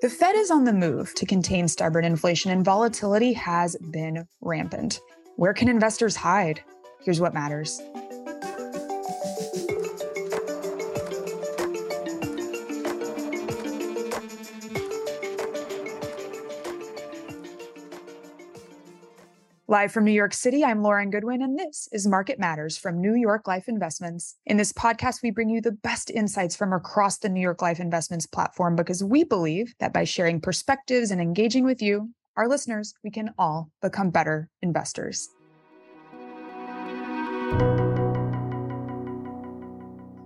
The Fed is on the move to contain stubborn inflation, and volatility has been rampant. Where can investors hide? Here's what matters. Live from New York City, I'm Lauren Goodwin, and this is Market Matters from New York Life Investments. In this podcast, we bring you the best insights from across the New York Life Investments platform because we believe that by sharing perspectives and engaging with you, our listeners, we can all become better investors.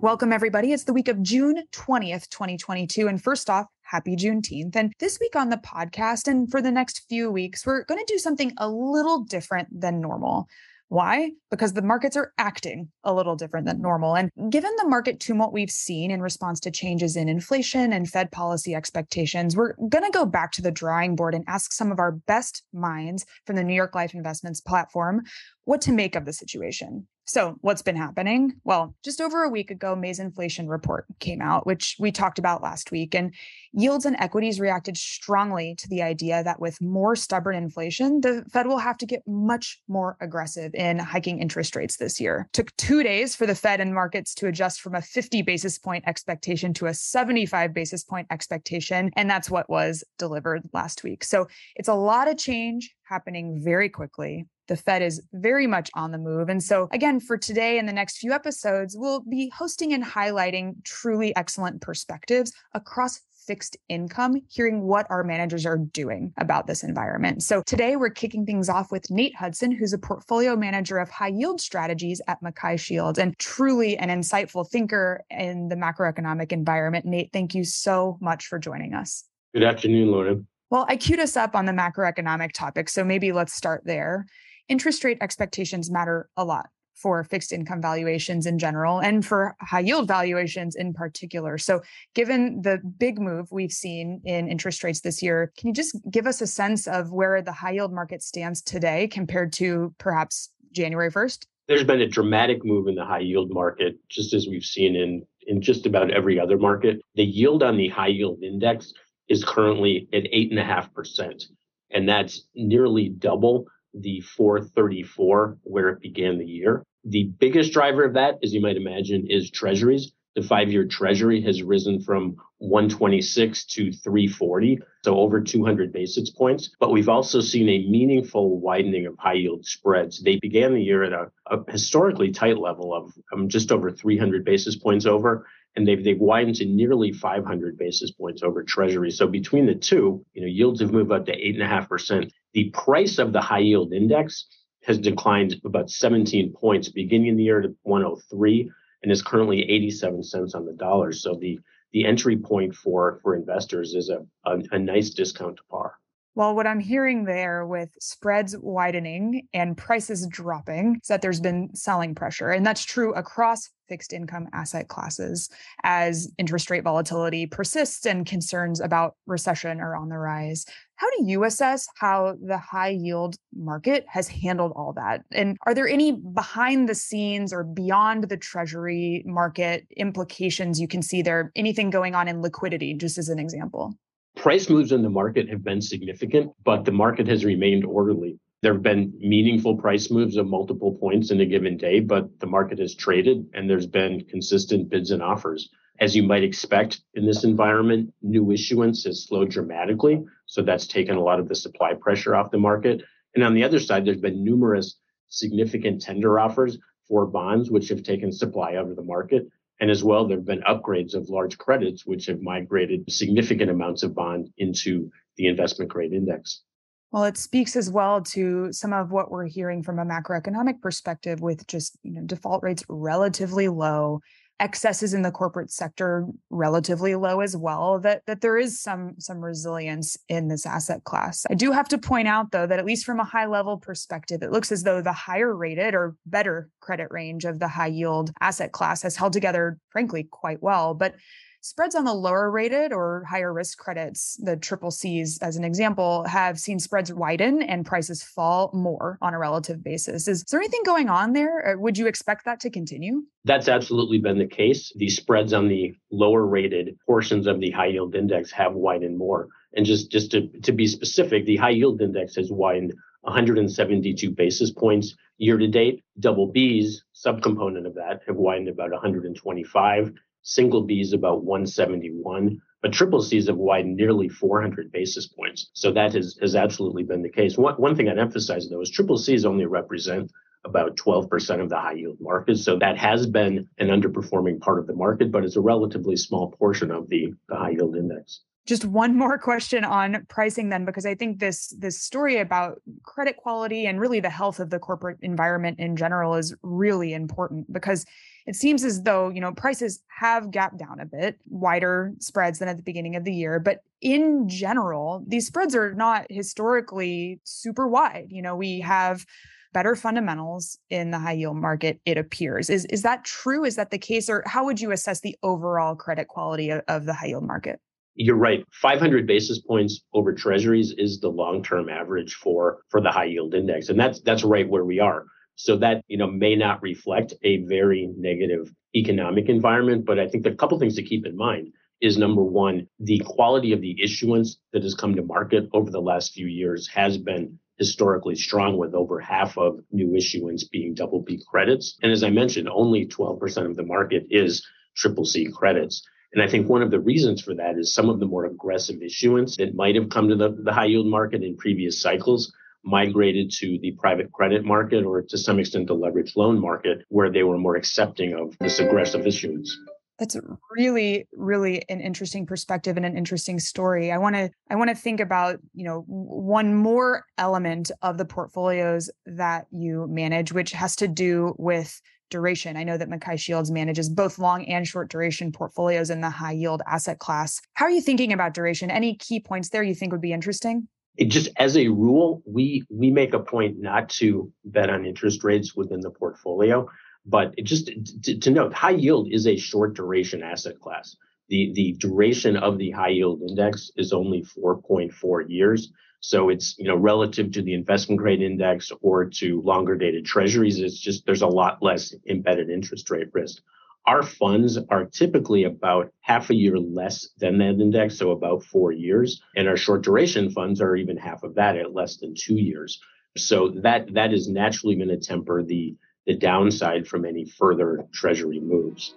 Welcome, everybody. It's the week of June 20th, 2022. And first off, happy Juneteenth. And this week on the podcast, and for the next few weeks, we're going to do something a little different than normal. Why? Because the markets are acting a little different than normal. And given the market tumult we've seen in response to changes in inflation and Fed policy expectations, we're going to go back to the drawing board and ask some of our best minds from the New York Life Investments platform what to make of the situation. So, what's been happening? Well, just over a week ago, May's inflation report came out, which we talked about last week, and yields and equities reacted strongly to the idea that with more stubborn inflation, the Fed will have to get much more aggressive in hiking interest rates this year. Took 2 days for the Fed and markets to adjust from a 50 basis point expectation to a 75 basis point expectation, and that's what was delivered last week. So, it's a lot of change happening very quickly the Fed is very much on the move. And so, again, for today and the next few episodes, we'll be hosting and highlighting truly excellent perspectives across fixed income, hearing what our managers are doing about this environment. So today we're kicking things off with Nate Hudson, who's a portfolio manager of high yield strategies at MacKay Shields and truly an insightful thinker in the macroeconomic environment. Nate, thank you so much for joining us. Good afternoon, Lauren. Well, I queued us up on the macroeconomic topic, so maybe let's start there interest rate expectations matter a lot for fixed income valuations in general and for high yield valuations in particular. So, given the big move we've seen in interest rates this year, can you just give us a sense of where the high yield market stands today compared to perhaps January 1st? There's been a dramatic move in the high yield market, just as we've seen in, in just about every other market. The yield on the high yield index is currently at 8.5%, and that's nearly double the 434 where it began the year. The biggest driver of that, as you might imagine, is treasuries. The five year treasury has risen from 126 to 340, so over 200 basis points. But we've also seen a meaningful widening of high yield spreads. They began the year at a, a historically tight level of um, just over 300 basis points over and they've they've widened to nearly 500 basis points over Treasury. So between the two, you know, yields have moved up to eight and a half percent. The price of the high yield index has declined about 17 points, beginning the year to 103, and is currently 87 cents on the dollar. So the the entry point for for investors is a, a, a nice discount to par. Well, what I'm hearing there with spreads widening and prices dropping is that there's been selling pressure. And that's true across fixed income asset classes as interest rate volatility persists and concerns about recession are on the rise. How do you assess how the high yield market has handled all that? And are there any behind the scenes or beyond the treasury market implications you can see there? Anything going on in liquidity, just as an example? Price moves in the market have been significant, but the market has remained orderly. There have been meaningful price moves of multiple points in a given day, but the market has traded and there's been consistent bids and offers. As you might expect in this environment, new issuance has slowed dramatically. So that's taken a lot of the supply pressure off the market. And on the other side, there's been numerous significant tender offers for bonds, which have taken supply out of the market. And as well, there have been upgrades of large credits, which have migrated significant amounts of bond into the investment grade index. Well, it speaks as well to some of what we're hearing from a macroeconomic perspective with just you know, default rates relatively low, excesses in the corporate sector relatively low as well that that there is some some resilience in this asset class. I do have to point out though that at least from a high level perspective it looks as though the higher rated or better credit range of the high yield asset class has held together frankly quite well but spreads on the lower rated or higher risk credits, the triple C's as an example, have seen spreads widen and prices fall more on a relative basis. Is there anything going on there? Would you expect that to continue? That's absolutely been the case. The spreads on the lower rated portions of the high yield index have widened more. And just, just to, to be specific, the high yield index has widened 172 basis points year to date. Double B's, subcomponent of that, have widened about 125. Single B's about 171. But triple C's have widened nearly 400 basis points. So that has, has absolutely been the case. One, one thing I'd emphasize, though, is triple C's only represent about 12% of the high yield market. So that has been an underperforming part of the market, but it's a relatively small portion of the, the high yield index just one more question on pricing then because i think this this story about credit quality and really the health of the corporate environment in general is really important because it seems as though you know prices have gapped down a bit wider spreads than at the beginning of the year but in general these spreads are not historically super wide. You know we have better fundamentals in the high yield market it appears. Is is that true? Is that the case? Or how would you assess the overall credit quality of, of the high yield market? You're right. 500 basis points over treasuries is the long-term average for for the high yield index, and that's that's right where we are. So that you know may not reflect a very negative economic environment, but I think the couple things to keep in mind is number one, the quality of the issuance that has come to market over the last few years has been historically strong, with over half of new issuance being double B credits. And as I mentioned, only 12% of the market is triple C credits. And I think one of the reasons for that is some of the more aggressive issuance that might have come to the, the high yield market in previous cycles migrated to the private credit market or to some extent the leveraged loan market where they were more accepting of this aggressive issuance that's really really an interesting perspective and an interesting story i want to i want to think about you know one more element of the portfolios that you manage which has to do with duration. I know that MacKay Shields manages both long and short duration portfolios in the high yield asset class. How are you thinking about duration? Any key points there you think would be interesting? It just as a rule, we we make a point not to bet on interest rates within the portfolio, but it just to, to note, high yield is a short duration asset class. The the duration of the high yield index is only 4.4 years. So it's, you know, relative to the investment grade index or to longer dated treasuries, it's just there's a lot less embedded interest rate risk. Our funds are typically about half a year less than that index, so about four years. And our short duration funds are even half of that at less than two years. So that that is naturally going to temper the the downside from any further treasury moves.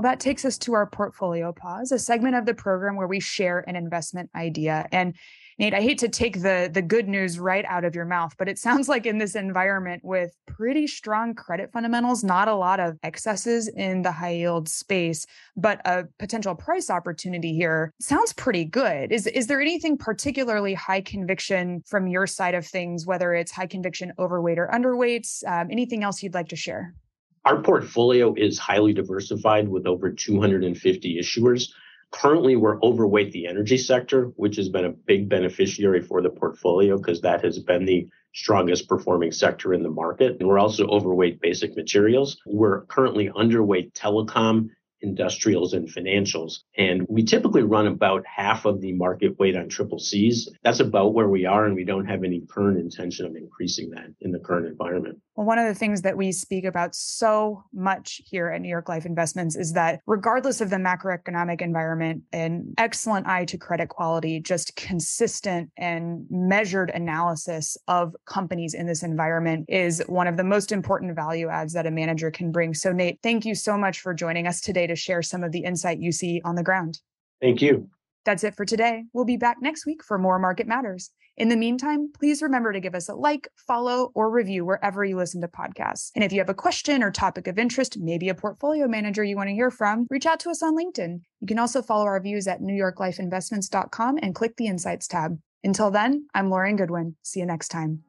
Well, that takes us to our portfolio pause, a segment of the program where we share an investment idea. And Nate, I hate to take the the good news right out of your mouth, but it sounds like in this environment with pretty strong credit fundamentals, not a lot of excesses in the high yield space, but a potential price opportunity here sounds pretty good. Is is there anything particularly high conviction from your side of things, whether it's high conviction overweight or underweights? Um, anything else you'd like to share? Our portfolio is highly diversified with over 250 issuers. Currently, we're overweight the energy sector, which has been a big beneficiary for the portfolio because that has been the strongest performing sector in the market. And we're also overweight basic materials. We're currently underweight telecom industrials and financials. And we typically run about half of the market weight on triple C's. That's about where we are, and we don't have any current intention of increasing that in the current environment. Well, one of the things that we speak about so much here at New York Life Investments is that regardless of the macroeconomic environment, an excellent eye to credit quality, just consistent and measured analysis of companies in this environment is one of the most important value adds that a manager can bring. So, Nate, thank you so much for joining us today to share some of the insight you see on the ground. Thank you. That's it for today. We'll be back next week for more Market Matters. In the meantime, please remember to give us a like, follow, or review wherever you listen to podcasts. And if you have a question or topic of interest, maybe a portfolio manager you want to hear from, reach out to us on LinkedIn. You can also follow our views at newyorklifeinvestments.com and click the Insights tab. Until then, I'm Lauren Goodwin. See you next time.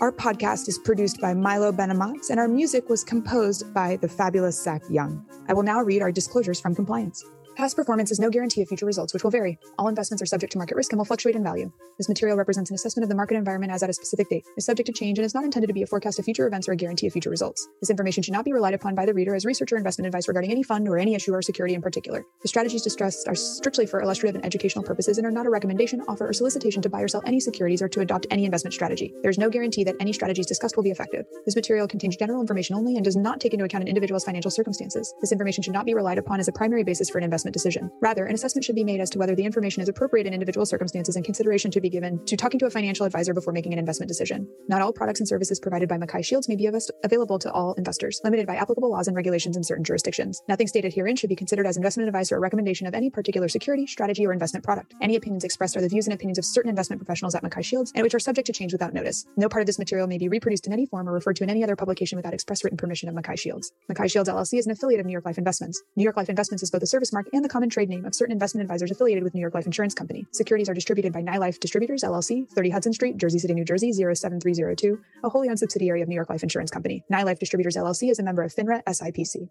Our podcast is produced by Milo Benamatz, and our music was composed by the fabulous Zach Young. I will now read our disclosures from compliance. Past performance is no guarantee of future results, which will vary. All investments are subject to market risk and will fluctuate in value. This material represents an assessment of the market environment as at a specific date, is subject to change, and is not intended to be a forecast of future events or a guarantee of future results. This information should not be relied upon by the reader as research or investment advice regarding any fund or any issue or security in particular. The strategies discussed are strictly for illustrative and educational purposes and are not a recommendation, offer, or solicitation to buy or sell any securities or to adopt any investment strategy. There is no guarantee that any strategies discussed will be effective. This material contains general information only and does not take into account an individual's financial circumstances. This information should not be relied upon as a primary basis for an investment decision. Rather, an assessment should be made as to whether the information is appropriate in individual circumstances and consideration to be given to talking to a financial advisor before making an investment decision. Not all products and services provided by MacKay Shields may be available to all investors, limited by applicable laws and regulations in certain jurisdictions. Nothing stated herein should be considered as investment advice or a recommendation of any particular security, strategy, or investment product. Any opinions expressed are the views and opinions of certain investment professionals at MacKay Shields and which are subject to change without notice. No part of this material may be reproduced in any form or referred to in any other publication without express written permission of MacKay Shields. MacKay Shields LLC is an affiliate of New York Life Investments. New York Life Investments is both a service mark and the common trade name of certain investment advisors affiliated with New York Life Insurance Company. Securities are distributed by NyLife Distributors LLC, 30 Hudson Street, Jersey City, New Jersey 07302, a wholly owned subsidiary of New York Life Insurance Company. NyLife Distributors LLC is a member of FINRA SIPC.